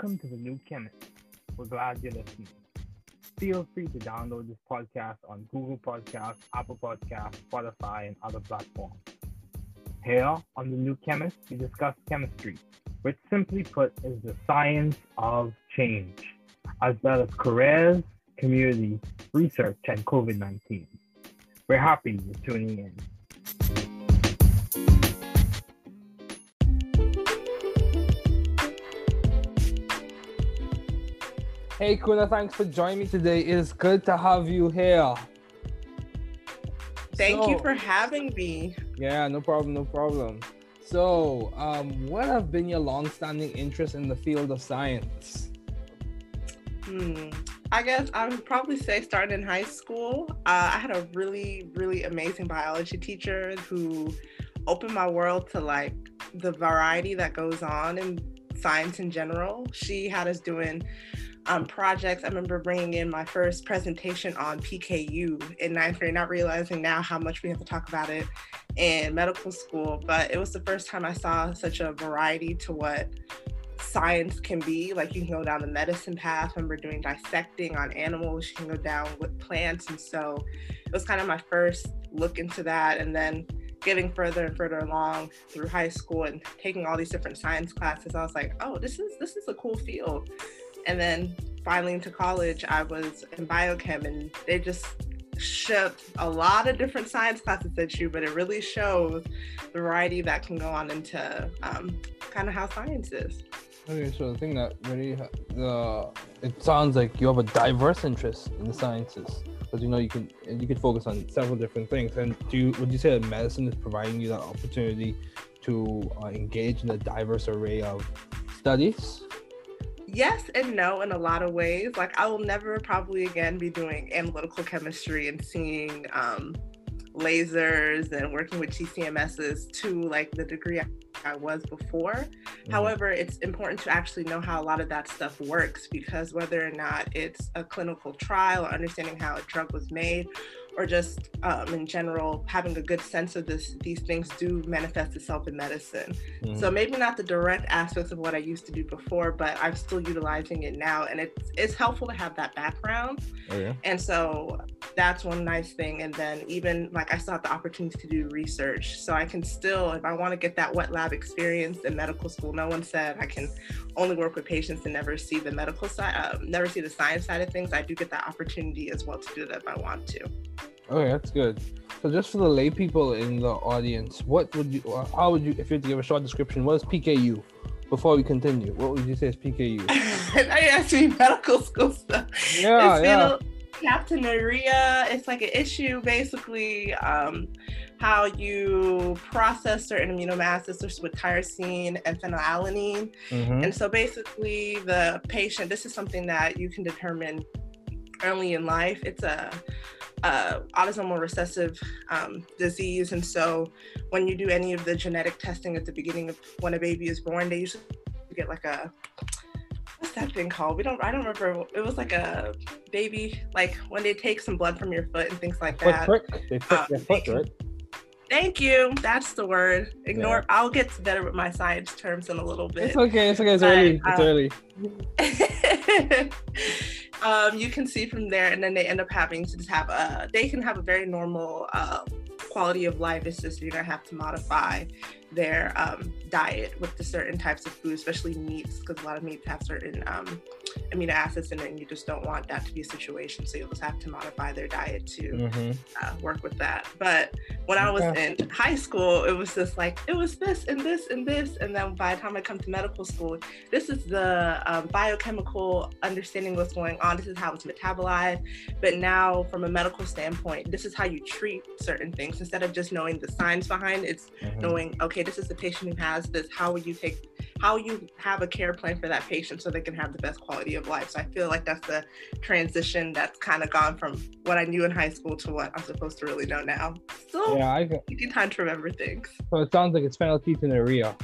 Welcome to the New Chemist. We're glad you're listening. Feel free to download this podcast on Google Podcasts, Apple Podcasts, Spotify, and other platforms. Here on the New Chemist, we discuss chemistry, which simply put is the science of change, as well as careers, community, research, and COVID 19. We're happy you're tuning in. Hey Kuna, thanks for joining me today. It is good to have you here. Thank so, you for having me. Yeah, no problem, no problem. So, um, what have been your long-standing interest in the field of science? Hmm. I guess I would probably say starting in high school. Uh, I had a really, really amazing biology teacher who opened my world to like the variety that goes on in science in general. She had us doing um, projects. I remember bringing in my first presentation on PKU in ninth grade, not realizing now how much we have to talk about it in medical school. But it was the first time I saw such a variety to what science can be. Like you can go down the medicine path. I remember doing dissecting on animals. You can go down with plants, and so it was kind of my first look into that. And then getting further and further along through high school and taking all these different science classes, I was like, oh, this is this is a cool field. And then finally into college, I was in biochem, and they just shoved a lot of different science classes at you, but it really shows the variety that can go on into um, kind of how science is. Okay, so the thing that really the it sounds like you have a diverse interest in the sciences because you know you can you can focus on several different things. And do you would you say that medicine is providing you that opportunity to uh, engage in a diverse array of studies? Yes and no in a lot of ways. Like I will never probably again be doing analytical chemistry and seeing um, lasers and working with GCMSs to like the degree I was before. Mm-hmm. However, it's important to actually know how a lot of that stuff works because whether or not it's a clinical trial or understanding how a drug was made or just um, in general having a good sense of this these things do manifest itself in medicine mm-hmm. so maybe not the direct aspects of what i used to do before but i'm still utilizing it now and it's it's helpful to have that background oh, yeah. and so that's one nice thing and then even like i still have the opportunity to do research so i can still if i want to get that wet lab experience in medical school no one said i can only work with patients and never see the medical side uh, never see the science side of things i do get that opportunity as well to do that if i want to Okay, that's good. So just for the lay people in the audience, what would you, how would you, if you had to give a short description, what is PKU? Before we continue, what would you say is PKU? I asked me medical school stuff. Yeah, it's yeah. Captainuria. It's like an issue, basically, um, how you process certain amino acids, such with tyrosine and phenylalanine. Mm-hmm. And so, basically, the patient. This is something that you can determine early in life. It's a uh, autosomal recessive um, disease. And so when you do any of the genetic testing at the beginning of when a baby is born, they usually get like a what's that thing called? We don't I don't remember. It was like a baby like when they take some blood from your foot and things like that. Foot prick. They prick um, your foot, right? Thank you. That's the word. Ignore. Yeah. I'll get better with my science terms in a little bit. It's okay. It's okay. It's but, early. It's um, early. um, you can see from there, and then they end up having to just have a. They can have a very normal uh, quality of life. It's just you're gonna have to modify their um, diet with the certain types of food, especially meats, because a lot of meats have certain um, amino acids in it, and you just don't want that to be a situation. So you'll just have to modify their diet to mm-hmm. uh, work with that. But when I was in high school, it was just like it was this and this and this, and then by the time I come to medical school, this is the um, biochemical understanding what's going on. This is how it's metabolized. But now, from a medical standpoint, this is how you treat certain things instead of just knowing the science behind it's mm-hmm. knowing okay, this is the patient who has this. How would you take how you have a care plan for that patient so they can have the best quality of life. So I feel like that's the transition that's kind of gone from what I knew in high school to what I'm supposed to really know now. So yeah, I can. You can time to remember things. So it sounds like it's phenylketonuria,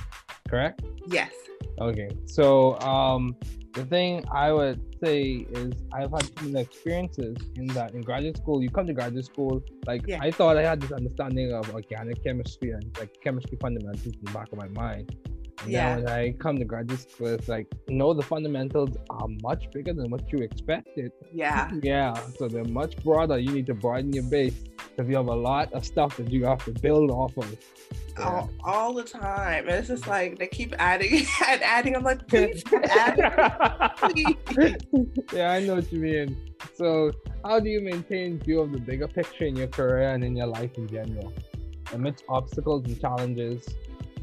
correct? Yes. Okay. So um, the thing I would say is I've had some experiences in that in graduate school, you come to graduate school, like yeah. I thought I had this understanding of organic chemistry and like chemistry fundamentals in the back of my mind Yeah. when I come to graduate school, it's like, no, the fundamentals are much bigger than what you expected. Yeah. Yeah, so they're much broader. You need to broaden your base because you have a lot of stuff that you have to build off of. Yeah. All, all the time. And it's just like they keep adding and adding. I'm like, please add, please. yeah, I know what you mean. So, how do you maintain view of the bigger picture in your career and in your life in general? Amidst obstacles and challenges,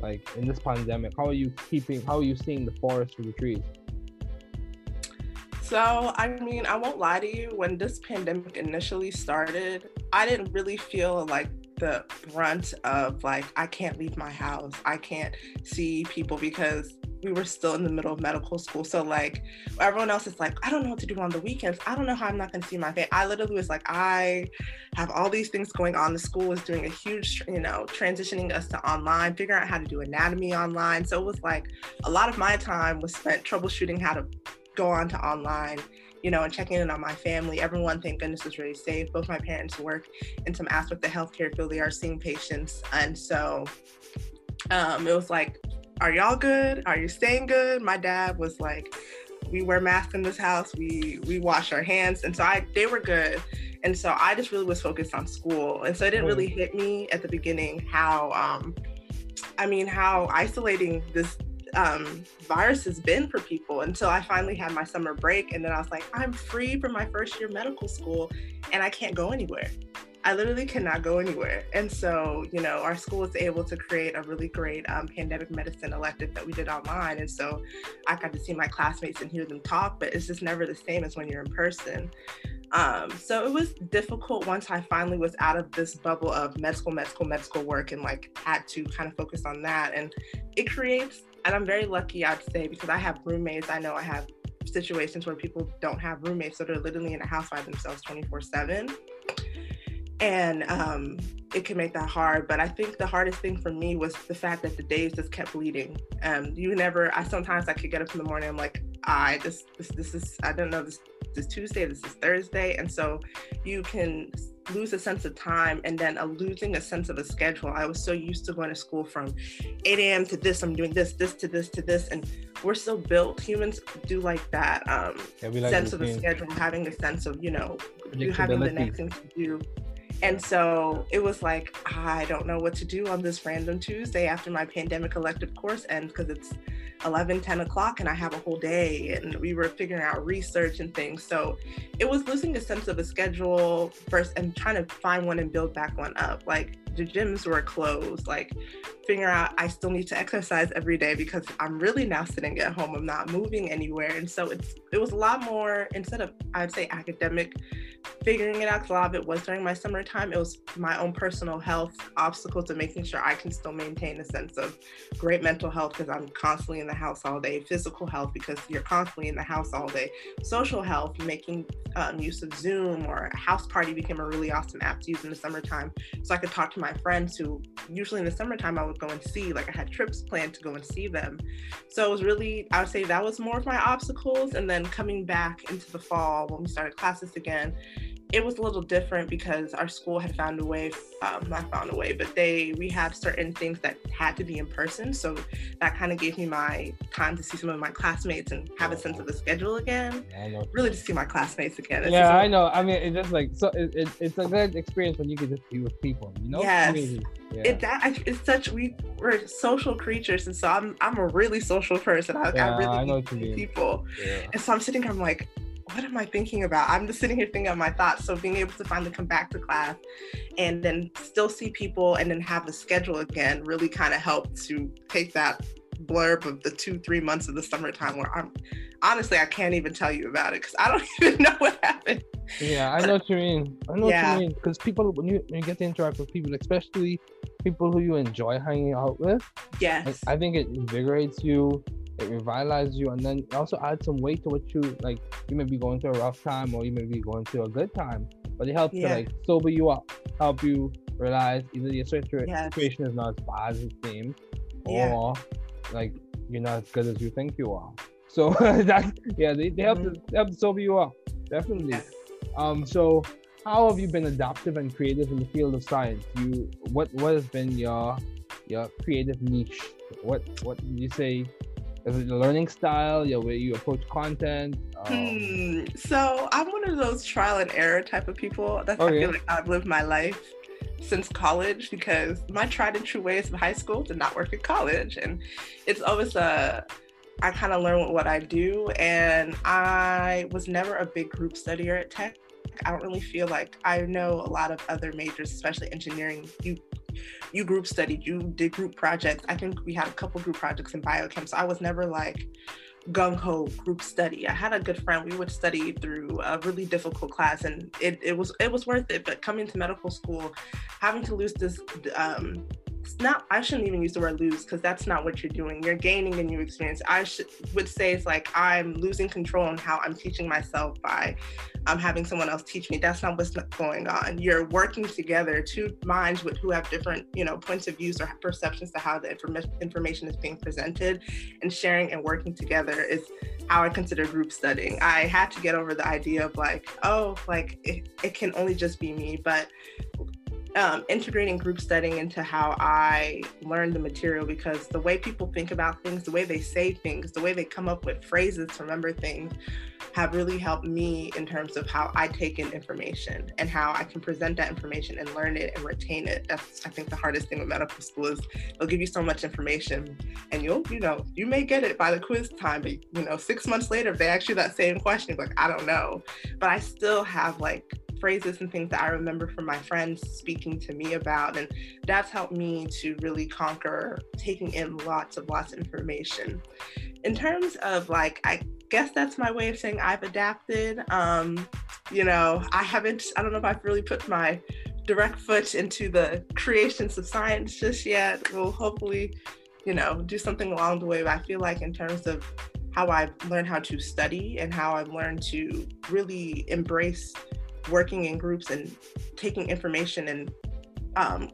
like in this pandemic, how are you keeping, how are you seeing the forest through the trees? So, I mean, I won't lie to you. When this pandemic initially started, I didn't really feel like the brunt of like, I can't leave my house. I can't see people because we were still in the middle of medical school. So, like, everyone else is like, I don't know what to do on the weekends. I don't know how I'm not to see my family. I literally was like, I have all these things going on. The school was doing a huge, you know, transitioning us to online, figuring out how to do anatomy online. So, it was like a lot of my time was spent troubleshooting how to go on to online, you know, and checking in on my family. Everyone, thank goodness, is really safe. Both my parents work in some aspect of the healthcare field. They are seeing patients. And so um, it was like, are y'all good? Are you staying good? My dad was like, we wear masks in this house. We we wash our hands, and so I they were good, and so I just really was focused on school, and so it didn't really hit me at the beginning how, um, I mean, how isolating this um, virus has been for people until I finally had my summer break. And then I was like, I'm free from my first year medical school and I can't go anywhere. I literally cannot go anywhere. And so, you know, our school was able to create a really great um, pandemic medicine elective that we did online. And so I got to see my classmates and hear them talk, but it's just never the same as when you're in person. Um, so it was difficult once I finally was out of this bubble of med school, med school, med school work and like had to kind of focus on that. And it creates, and I'm very lucky, I'd say, because I have roommates. I know I have situations where people don't have roommates, so they're literally in a house by themselves 24 7. And um, it can make that hard. But I think the hardest thing for me was the fact that the days just kept bleeding. Um, you never, I sometimes I could get up in the morning, I'm like, I this this this is I don't know this this is Tuesday, this is Thursday, and so you can lose a sense of time and then a losing a sense of a schedule. I was so used to going to school from 8 a.m. to this, I'm doing this, this to this to this, and we're so built. Humans do like that um, Yeah, we like sense of a schedule, having a sense of you know you having the next thing to do. And so it was like, I don't know what to do on this random Tuesday after my pandemic elective course ends because it's 11, 10 o'clock and I have a whole day. And we were figuring out research and things. So it was losing a sense of a schedule first and trying to find one and build back one up. Like the gyms were closed, like figure out I still need to exercise every day because I'm really now sitting at home. I'm not moving anywhere. And so it's it was a lot more instead of I'd say academic figuring it out 'cause a lot of it was during my summertime. It was my own personal health obstacles to making sure I can still maintain a sense of great mental health because I'm constantly in the house all day, physical health because you're constantly in the house all day, social health, making um, use of Zoom or Houseparty became a really awesome app to use in the summertime. So I could talk to my friends who usually in the summertime I would go and see, like I had trips planned to go and see them. So it was really, I would say that was more of my obstacles. And then coming back into the fall when we started classes again, it was a little different because our school had found a way, um, not found a way, but they, we had certain things that had to be in person. So that kind of gave me my time to see some of my classmates and have a sense of the schedule again. I know. Really to see my classmates again. It's Yeah, I know. I mean, it's just like so. It, it, it's a good experience when you can just be with people. You know. Yes. Community. Yeah. it that I- it's such we we're social creatures and so I'm I'm a really social person. I, Yeah, I really I know need what you to meet people. yeah. And so I'm sitting here, I'm like, what am I thinking about? I'm just sitting here thinking of my thoughts. So being able to finally come back to class and then still see people and then have a schedule again really kind of helped to take that blurb of the two, three months of the summertime where I'm honestly I can't even tell you about it because I don't even know what happened. Yeah, I know what you mean. I know Yeah. what you mean. Because people, when you when you get to interact with people, especially people who you enjoy hanging out with, Yes. I, I think it invigorates you, it revitalizes you, and then also adds some weight to what you like. You may be going through a rough time, or you may be going through a good time, but it helps Yeah. to like sober you up, help you realize either your situa- Yes. situation is not as bad as it seems, Yeah. or like you're not as good as you think you are. So that yeah, they, they help to they help to sober you up, definitely. Yes. Um, so how have you been adaptive and creative in the field of science? You what what has been your your creative niche What what did you say? Is it the learning style? Your way you approach content? Um, hmm. So I'm one of those trial and error type of people. That's oh, I yeah. feel like I've lived my life since college because my tried and true ways of high school did not work at college, and it's always a I kind of learn what I do, and I was never a big group studier at Tech. I don't really feel like I know a lot of other majors, especially engineering. You you group studied, you did group projects. I think we had a couple group projects in biochem, so I was never like gung ho group study. I had a good friend. We would study through a really difficult class, and it, it was it was worth it. But coming to medical school, having to lose this um, it's not i shouldn't even use the word lose because that's not what you're doing. You're gaining a new experience. I should would say it's like i'm losing control on how i'm teaching myself by um, having someone else teach me. That's not what's going on. You're working together two minds with who have different you know points of views or perceptions to how the inform- information is being presented and sharing and working together is how i consider group studying. I had to get over the idea of like oh like it, it can only just be me but um, integrating group studying into how I learn the material because the way people think about things, the way they say things, the way they come up with phrases to remember things have really helped me in terms of how I take in information and how I can present that information and learn it and retain it. That's I think the hardest thing with medical school is they'll give you so much information and you'll, you know, you may get it by the quiz time, but you know, six months later, if they ask you that same question, like, I don't know. But I still have like phrases and things that I remember from my friends speaking to me about. And that's helped me to really conquer taking in lots of lots of information. In terms of like, I guess that's my way of saying I've adapted. Um, you know, I haven't, I don't know if I've really put my direct foot into the creations of science just yet. We'll hopefully, you know, do something along the way. But I feel like in terms of how I've learned how to study and how I've learned to really embrace working in groups and taking information and um,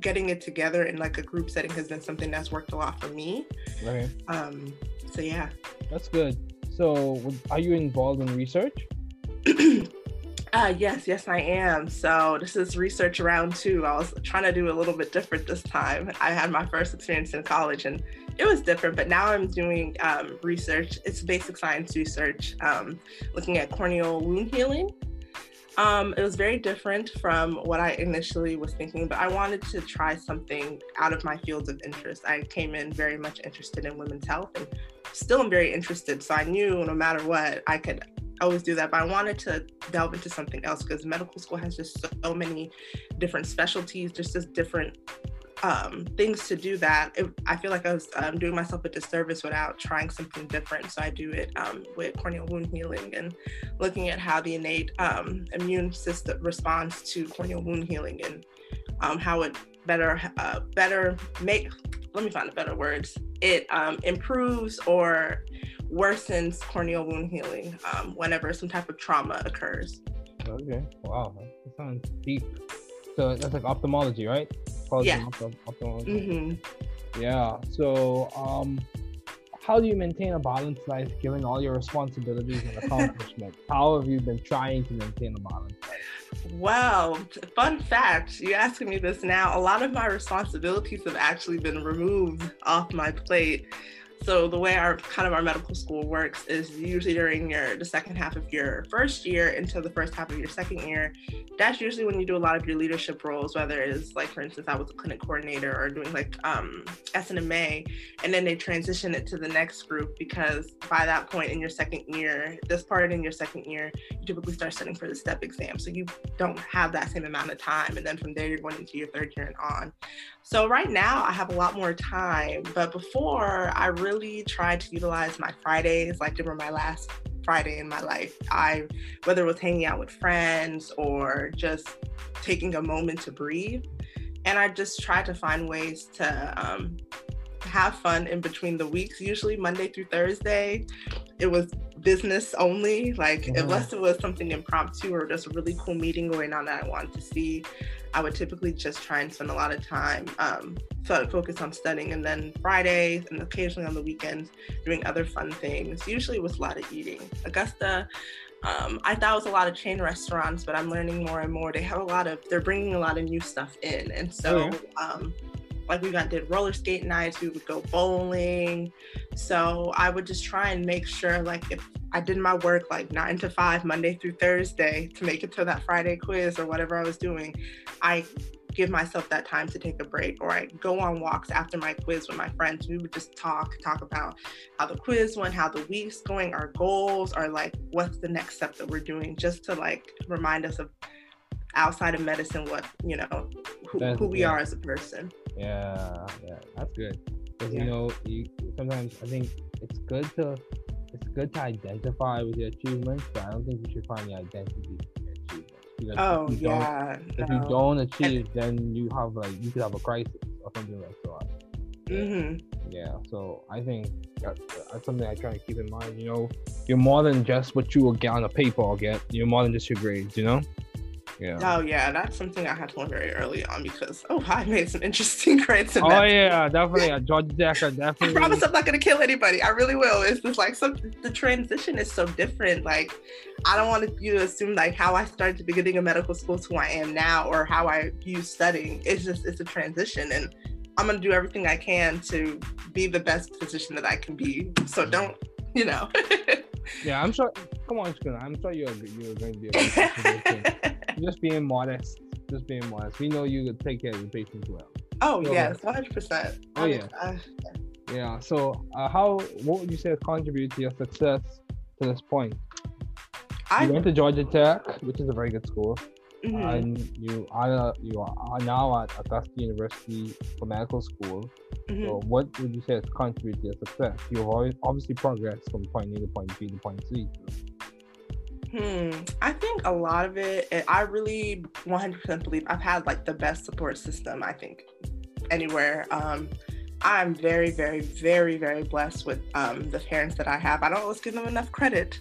getting it together in like a group setting has been something that's worked a lot for me. Right. Um, so yeah. That's good. So are you involved in research? uh, yes, yes, I am. So this is research round two. I was trying to do a little bit different this time. I had my first experience in college and it was different, but now I'm doing um, research. It's basic science research, um, looking at corneal wound healing. Um, it was very different from what I initially was thinking, but I wanted to try something out of my fields of interest. I came in very much interested in women's health and still am very interested. So I knew no matter what, I could always do that. But I wanted to delve into something else because medical school has just so many different specialties, just as different um, things to do that, it, I feel like I was um, doing myself a disservice without trying something different. So I do it um, with corneal wound healing and looking at how the innate um, immune system responds to corneal wound healing and um, how it better uh, better make. Let me find the better words. It um, improves or worsens corneal wound healing whenever some type of trauma occurs. Okay. Wow. That sounds deep. So that's like ophthalmology, right? Yeah. Mm-hmm. Yeah. So, um, how do you maintain a balanced life given all your responsibilities and accomplishments? how have you been trying to maintain a balanced life? Well, fun fact, you're asking me this now, a lot of my responsibilities have actually been removed off my plate so the way our kind of our medical school works is usually during your the second half of your first year until the first half of your second year. That's usually when you do a lot of your leadership roles, whether it's like for instance, I was a clinic coordinator or doing like um SNMA, and then they transition it to the next group because by that point in your second year, this part in your second year, you typically start studying for the step exam. So you don't have that same amount of time. And then from there you're going into your third year and on. So right now I have a lot more time, but before I really tried to utilize my Fridays like they were my last Friday in my life. I whether it was hanging out with friends or just taking a moment to breathe, and I just tried to find ways to um, have fun in between the weeks. Usually Monday through Thursday, it was business only. Like yeah. unless it was something impromptu or just a really cool meeting going on that I wanted to see, I would typically just try and spend a lot of time um, so I would focus on studying, and then Fridays and occasionally on the weekends doing other fun things. Usually with a lot of eating. Augusta. Um, I thought it was a lot of chain restaurants, but I'm learning more and more. They have a lot of, they're bringing a lot of new stuff in. And so, um, like we got did roller skate nights, we would go bowling. So I would just try and make sure like if I did my work like nine to five, Monday through Thursday to make it to that Friday quiz or whatever I was doing, I give myself that time to take a break or I go on walks after my quiz with my friends. We would just talk, talk about how the quiz went, how the week's going, our goals, or like what's the next step that we're doing, just to like remind us of outside of medicine what, you know, who, who we yeah. are as a person. Yeah, yeah, that's good. Because yeah. you know, you sometimes I think it's good to it's good to identify with your achievements, but I don't think you should find the identity because oh if yeah. If you don't achieve, and, then you have like you could have a crisis or something like that. Mm-hmm. Yeah. So I think that's, that's something I try to keep in mind. You know, you're more than just what you will get on a paper or get. You're more than just your grades. You know. Yeah. Oh yeah, that's something I had to learn very early on because oh I made some interesting grades. In oh that. yeah, definitely. Georgia Tech, definitely. I promise I'm not gonna kill anybody. I really will. It's just like some the transition is so different. Like I don't want you to assume like how I started the beginning of medical school to who I am now or how I view studying. It's just it's a transition and I'm gonna do everything I can to be the best physician that I can be. So don't you know. yeah, I'm sure. Come on, Shkuna. I'm sure you're you're going to be. Just being modest. Just being modest. We know you could take care of your patients well. Oh so, yes, hundred percent. Oh yeah. yeah. So, uh, how? What would you say has contributed to your success to this point? I you went to Georgia Tech, which is a very good school. Mm-hmm. and you are you are now at Augusta University for medical school. Mm-hmm. So, what would you say has contributed to your success? You've always obviously progressed from point A to point B to point C. Hmm. I think a lot of it, I really 100% believe I've had like the best support system, I think, anywhere. Um, I'm very, very, very, very blessed with um, the parents that I have. I don't always give them enough credit,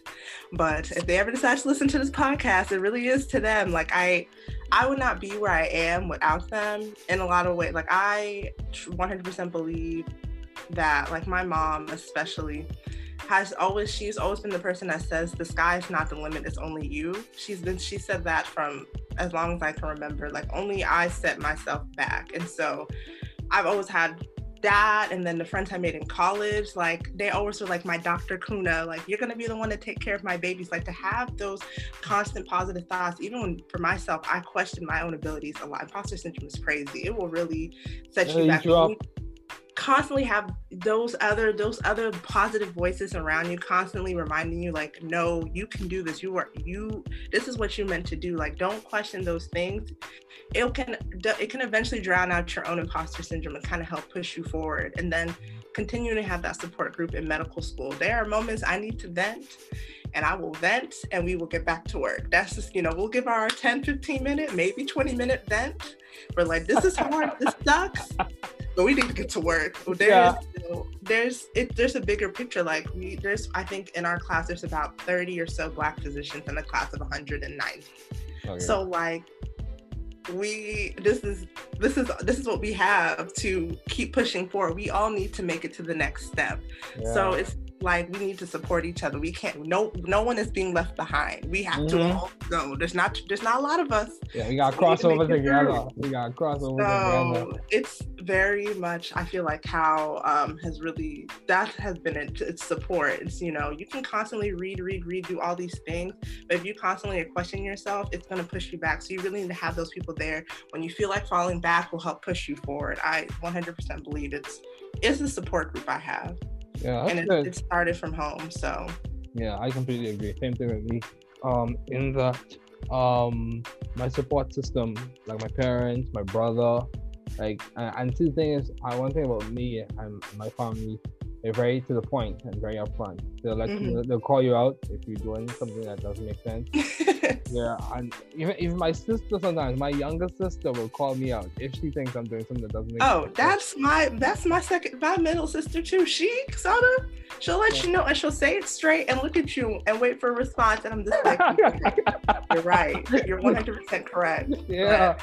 but if they ever decide to listen to this podcast, it really is to them. Like I, I would not be where I am without them in a lot of ways. Like I 100% believe that, like my mom especially, has always she's always been the person that says the sky is not the limit it's only you. She's been she said that from as long as i can remember like only i set myself back. And so i've always had that and then the friends i made in college like they always were like my dr kuna like you're going to be the one to take care of my babies. Like to have those constant positive thoughts even when for myself i question my own abilities a lot. Imposter syndrome is crazy. It will really set yeah, you back. you constantly have those other those other positive voices around you constantly reminding you like no you can do this. You are you this is what you meant to do. Like don't question those things. It can it can eventually drown out your own imposter syndrome and kind of help push you forward. And then continue to have that support group in medical school. There are moments i need to vent and I will vent and we will get back to work. That's just, you know, we'll give our 10, 15 minute, maybe 20 minute vent. We're like, this is hard, this sucks but we need to get to work. There's, yeah. you know, there's it, there's a bigger picture. Like we, there's I think in our class there's about 30 or so Black physicians in a class of 190. Okay. So like we this is this is this is what we have to keep pushing forward. We all need to make it to the next step. Yeah. So it's like we need to support each other. We can't no no one is being left behind. We have mm-hmm. to all go. There's not there's not a lot of us. Yeah, we got so crossover together. We got crossover so together. It's very much I feel like how um has really that has been its, its support. It's you know, you can constantly read, read, read, do all these things, but if you constantly are questioning yourself, it's gonna push you back. So you really need to have those people there when you feel like falling back will help push you forward. I 100% believe it's it's the support group I have. Yeah, and it, it, started from home. So yeah, I completely agree. Same thing with me. Um, in that um, my support system, like my parents, my brother, like, and, two things. I one thing about me and my family they're very to the point and very upfront. They'll let mm-hmm. you, they'll call you out if you're doing something that doesn't make sense. yeah, and even even my sister sometimes, my younger sister will call me out if she thinks I'm doing something that doesn't make oh, sense. Oh, that's my that's my second my middle sister too. She sort of she'll let yeah. you know and she'll say it straight and look at you and wait for a response. And I'm just like, you're right. You're 100 percent correct. Yeah.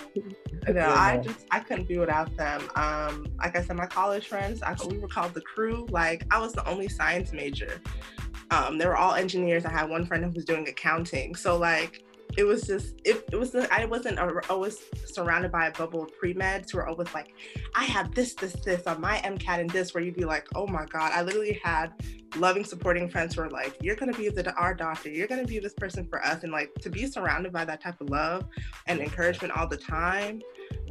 But, no, I just I couldn't be without them. Um, like I said, my college friends, I, we were called the crew. Like I was the only science major. Um, they were all engineers. I had one friend who was doing accounting. So like it was just it, it was I wasn't always surrounded by a bubble of pre-meds who were always like, I have this, this, this on my MCAT and this, where you'd be like, oh my God. I literally had loving, supporting friends who were like, you're gonna be the our doctor, you're gonna be this person for us. And like to be surrounded by that type of love and encouragement all the time.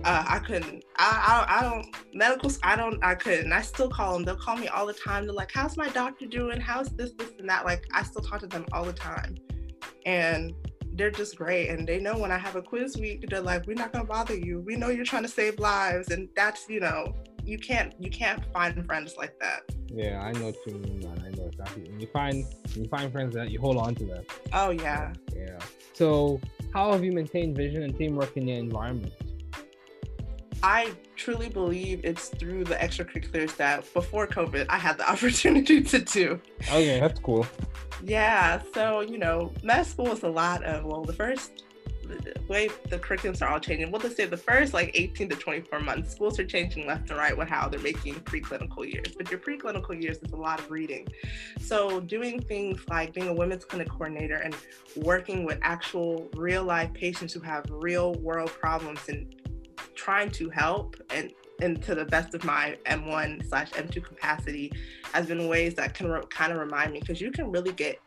Uh, I couldn't. I, I I don't medical. I don't. I couldn't. I still call them. They'll call me all the time. They're like, "How's my doctor doing? How's this, this, and that?" Like I still talk to them all the time, and they're just great and they know when I have a quiz week, they're like, we're not gonna bother you. We know you're trying to save lives, and that's you know, you can't you can't find friends like that. Yeah, I know too, man. I know exactly. When you find when you find friends that you hold on to them. Oh yeah. Yeah. So, how have you maintained vision and teamwork in your environment? I truly believe it's through the extracurriculars that before COVID I had the opportunity to do. Okay, that's cool. Yeah, so you know, med school is a lot of well, the first the way the curriculums are all changing. We'll just say the first like 18 to 24 months, schools are changing left and right with how they're making preclinical years. But your preclinical years is a lot of reading. So doing things like being a women's clinic coordinator and working with actual real life patients who have real world problems and trying to help and and to the best of my M1 slash M2 capacity has been ways that can re- kind of remind me because you can really get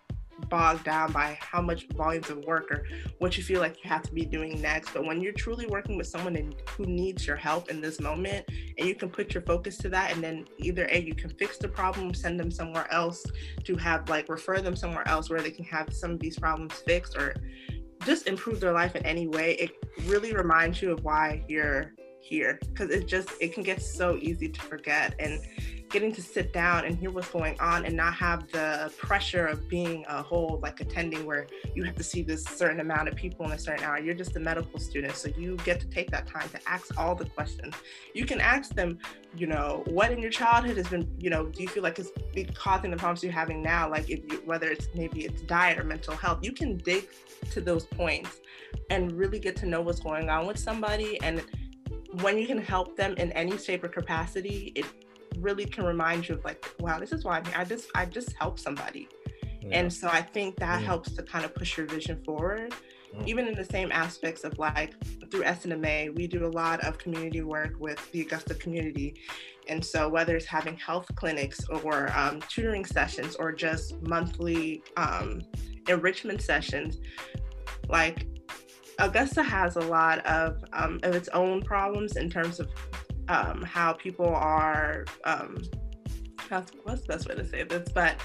bogged down by how much volumes of work or what you feel like you have to be doing next. But when you're truly working with someone in, who needs your help in this moment, and you can put your focus to that, and then either a you can fix the problem, send them somewhere else to have like refer them somewhere else where they can have some of these problems fixed, or just improve their life in any way. It really reminds you of why you're here. Because it just it can get so easy to forget and getting to sit down and hear what's going on and not have the pressure of being a whole like attending where you have to see this certain amount of people in a certain hour. You're just a medical student so you get to take that time to ask all the questions. You can ask them you know what in your childhood has been you know do you feel like it's causing the problems you're having now? Like if you, whether it's maybe it's diet or mental health you can dig to those points and really get to know what's going on with somebody and when you can help them in any shape or capacity, it really can remind you of like, wow, this is why I, I just I just help somebody. Yeah. And so I think that yeah. helps to kind of push your vision forward. Mm. Even in the same aspects of like through SNMA, we do a lot of community work with the Augusta community. And so whether it's having health clinics or um, tutoring sessions or just monthly um, enrichment sessions, like Augusta has a lot of um, of its own problems in terms of um, how people are. Um, what's the best way to say this? But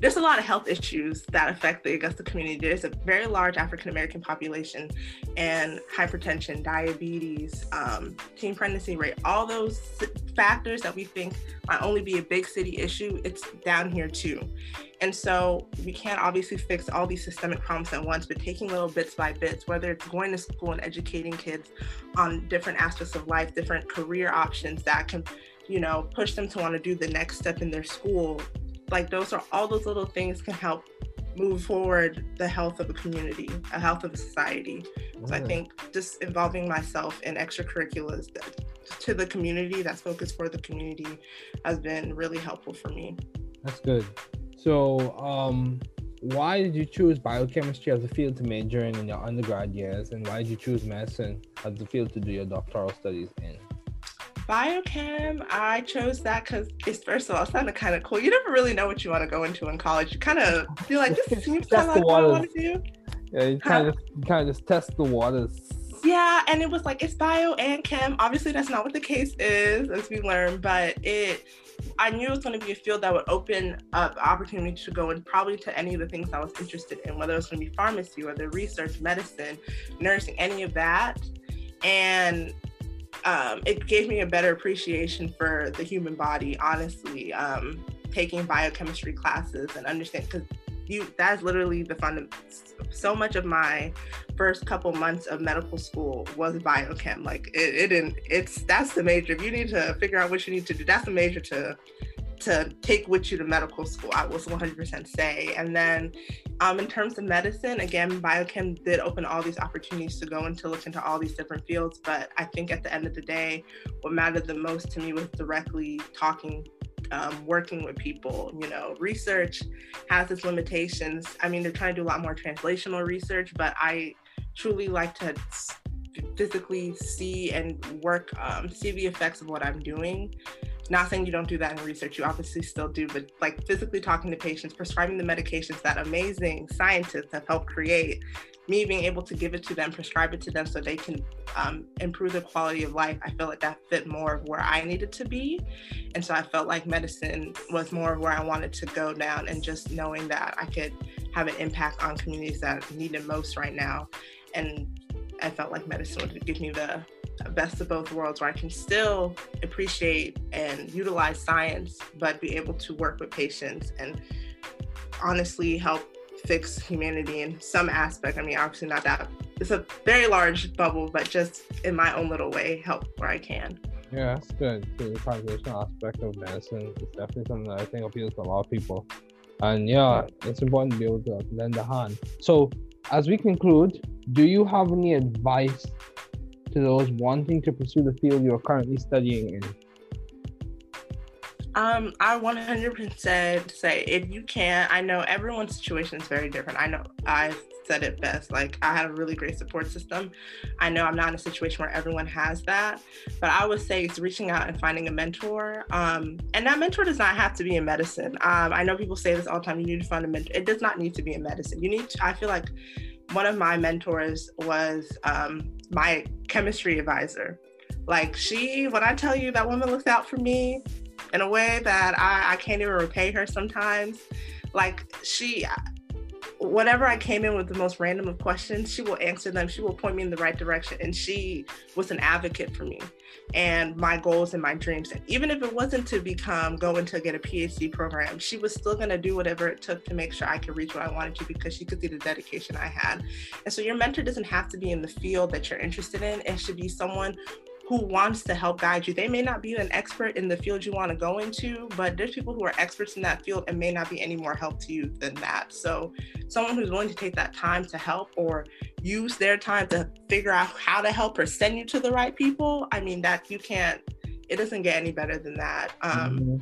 there's a lot of health issues that affect the Augusta community. There's a very large African American population, and hypertension, diabetes, um, teen pregnancy rate, all those factors that we think might only be a big city issue, it's down here too. And so we can't obviously fix all these systemic problems at once, but taking little bits by bits, whether it's going to school and educating kids on different aspects of life, different career options that can, you know, push them to want to do the next step in their school. Like those are all those little things can help move forward the health of a community, a health of a society. So I think just involving myself in extracurriculars to the community that's focused for the community has been really helpful for me. That's good. So, um, why did you choose biochemistry as a field to major in in your undergrad years, and why did you choose medicine as the field to do your doctoral studies in? Biochem, I chose that because it's first of all, it sounded kind of cool. You never really know what you want to go into in college. You kind of feel like this seems kind of like what I want to do. Yeah, you kind of kind of just test the waters. Yeah, and it was like it's bio and chem. Obviously, that's not what the case is, as we learned, but it I knew it was going to be a field that would open up opportunity to go and probably to any of the things I was interested in, whether it was going to be pharmacy, whether research, medicine, nursing, any of that. And um, it gave me a better appreciation for the human body, honestly, um, taking biochemistry classes and understand because you that's literally the fun so much of my first couple months of medical school was biochem like it, it didn't it's that's the major if you need to figure out what you need to do that's the major to to take with you to medical school i will 100% say and then um, in terms of medicine again biochem did open all these opportunities to go and to look into all these different fields but i think at the end of the day what mattered the most to me was directly talking um, working with people. You know, research has its limitations. I mean, they're trying to do a lot more translational research, but I truly like to physically see and work, um, see the effects of what I'm doing. Not saying you don't do that in research, you obviously still do, but like physically talking to patients, prescribing the medications that amazing scientists have helped create, me being able to give it to them, prescribe it to them so they can um, improve their quality of life, I felt like that fit more of where I needed to be. And so I felt like medicine was more of where I wanted to go down and just knowing that I could have an impact on communities that need it most right now. And I felt like medicine would give me the best of both worlds where I can still appreciate and utilize science, but be able to work with patients and honestly help fix humanity in some aspect. I mean, obviously not that. It's a very large bubble, but just in my own little way, help where I can. Yeah, that's good. The cognitional aspect of medicine is definitely something that I think appeals to a lot of people. And yeah, it's important to be able to lend a hand. So, as we conclude, do you have any advice to those wanting to pursue the field you're currently studying in? Um, I 100% say if you can, I know everyone's situation is very different. I know I said it best. Like I had a really great support system. I know I'm not in a situation where everyone has that, but I would say it's reaching out and finding a mentor. Um, and that mentor does not have to be in medicine. Um, I know people say this all the time. You need to find a mentor. It does not need to be in medicine. You need. To, I feel like one of my mentors was um, my chemistry advisor. Like she, when I tell you that woman looks out for me in a way that I, I can't even repay her sometimes. Like she, whenever I came in with the most random of questions, she will answer them. She will point me in the right direction. And she was an advocate for me and my goals and my dreams. And even if it wasn't to become, go into get a PhD program, she was still going to do whatever it took to make sure I could reach what I wanted to because she could see the dedication I had. And so your mentor doesn't have to be in the field that you're interested in. It should be someone who wants to help guide you. They may not be an expert in the field you want to go into, but there's people who are experts in that field and may not be any more help to you than that. So, someone who's willing to take that time to help or use their time to figure out how to help or send you to the right people, I mean, that you can't, it doesn't get any better than that. Um, mm-hmm.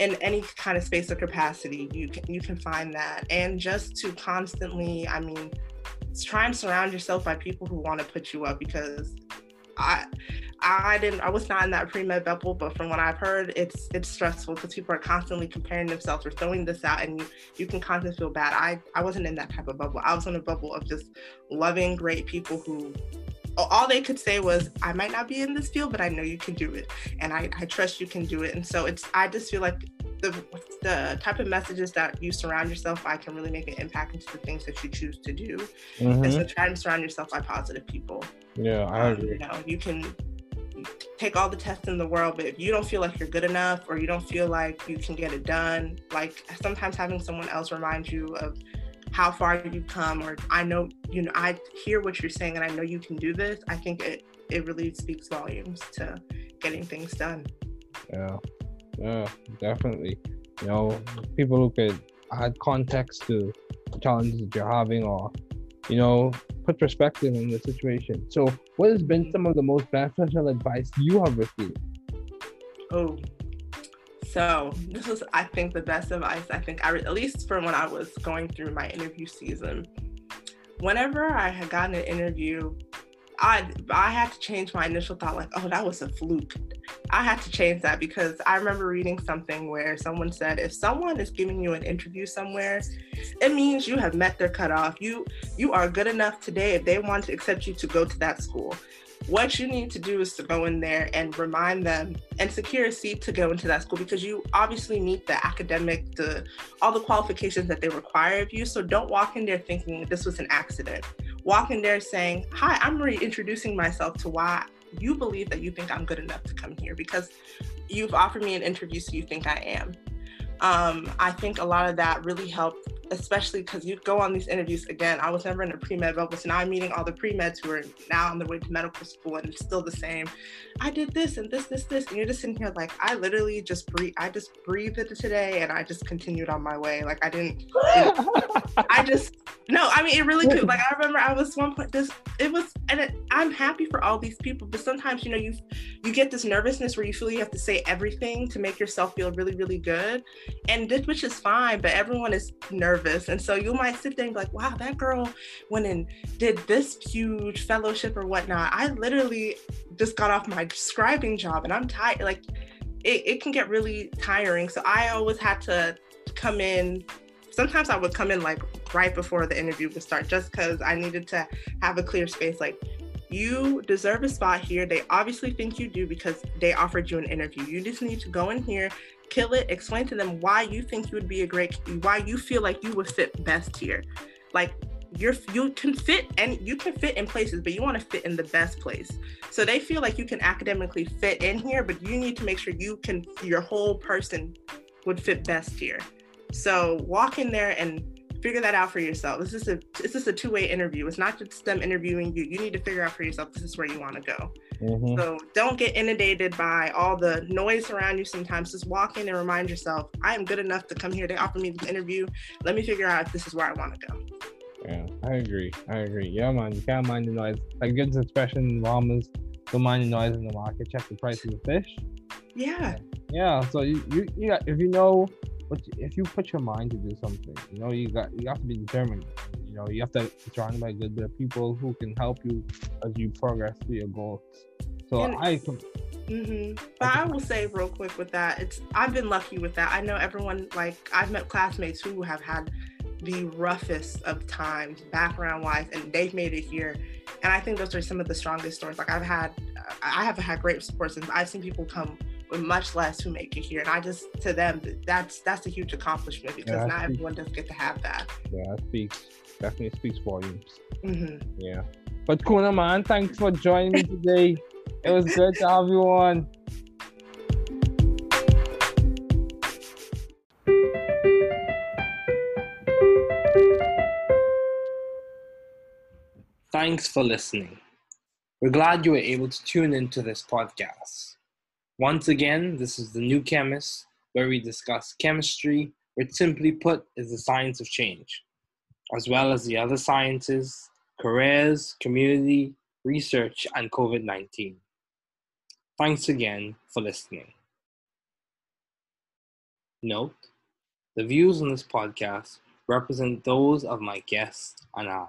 In any kind of space or capacity, you can you can find that, and just to constantly, I mean, try and surround yourself by people who want to put you up because I I didn't I was not in that pre-med bubble, but from what I've heard, it's it's stressful because people are constantly comparing themselves or throwing this out and you you can constantly feel bad. I I wasn't in that type of bubble. I was in a bubble of just loving great people who all they could say was i might not be in this field but i know you can do it and i, I trust you can do it and so it's i just feel like the the type of messages that you surround yourself by can really make an impact into the things that you choose to do. Mm-hmm. And so try and surround yourself by positive people. Yeah, I agree. Um, you know, you can take all the tests in the world, but if you don't feel like you're good enough or you don't feel like you can get it done, like sometimes having someone else remind you of how far you've come or I know, you know, I hear what you're saying and I know you can do this, I think it, it really speaks volumes to getting things done. Yeah. Yeah, definitely. You know, people who could add context to the challenges that you're having or, you know, put perspective in the situation. So, what has been some of the most beneficial advice you have received? Oh, so this is, I think, the best advice. I think, I re- at least from when I was going through my interview season. Whenever I had gotten an interview, I I had to change my initial thought, like, oh, that was a fluke. I had to change that because I remember reading something where someone said if someone is giving you an interview somewhere, it means you have met their cutoff. You you are good enough today if they want to accept you to go to that school. What you need to do is to go in there and remind them and secure a seat to go into that school because you obviously meet the academic, the all the qualifications that they require of you. So don't walk in there thinking this was an accident. Walk in there saying, "Hi, I'm reintroducing myself to why you believe that you think I'm good enough to come here because you've offered me an interview, so you think I am. Um, I think a lot of that really helped, especially because you go on these interviews again. I was never in a pre med bubble, so now I'm meeting all the pre meds who are now on their way to medical school, and it's still the same. I did this and this, this, this, and you're just sitting here like, I literally just breathe. I just breathed it today, and I just continued on my way. Like I didn't. I just No, I mean it really could. Like I remember, I was one point. This it was, and it, I'm happy for all these people. But sometimes, you know, you you get this nervousness where you feel you have to say everything to make yourself feel really, really good, and this, which is fine. But everyone is nervous, and so you might sit there and be like, "Wow, that girl went and did this huge fellowship or whatnot." I literally just got off my scribing job, and I'm tired. Like it, it can get really tiring. So I always had to come in sometimes I would come in like right before the interview would start just because I needed to have a clear space. Like, you deserve a spot here. They obviously think you do because they offered you an interview. You just need to go in here, kill it, explain to them why you think you would be a great, why you feel like you would fit best here. Like, you're you can fit and you can fit in places but you want to fit in the best place so they feel like you can academically fit in here but you need to make sure you can your whole person would fit best here so walk in there and figure that out for yourself. This is a this is a two way interview. It's not just them interviewing you. You need to figure out for yourself this is where you want to go. Mm-hmm. So don't get inundated by all the noise around you. Sometimes just walk in and remind yourself, I am good enough to come here. They offered me this interview. Let me figure out if this is where I want to go. Yeah, I agree. I agree. Yeah, man, you can't mind the noise. Like good expression Bahamas, don't mind the noise in the market. Check the price of the fish. Yeah. Yeah. So you you, you got, if you know but if you put your mind to do something, you know, you got you have to be determined. You know, you have to be surrounded by a good bit of people who can help you as you progress to your goals. So and, I. Mm-hmm. But I will say real quick with that, it's I've been lucky with that. I know everyone like I've met classmates who have had the roughest of times background wise and they've made it here and i think those are some of the strongest stories like i've had i haven't had great support since i've seen people come much less who make it here. And I just to them that's that's a huge accomplishment because yeah, not speaks, everyone does get to have that. Yeah, that speaks definitely speaks volumes. Mm-hmm. Yeah. But Kuna man, thanks for joining me today. it was good to have you on. Thanks for listening. We're glad you were able to tune into this podcast. Once again, this is The New Chemist, where we discuss chemistry, which simply put is the science of change, as well as the other sciences, careers, community, research, and COVID 19. Thanks again for listening. Note the views on this podcast represent those of my guests and I.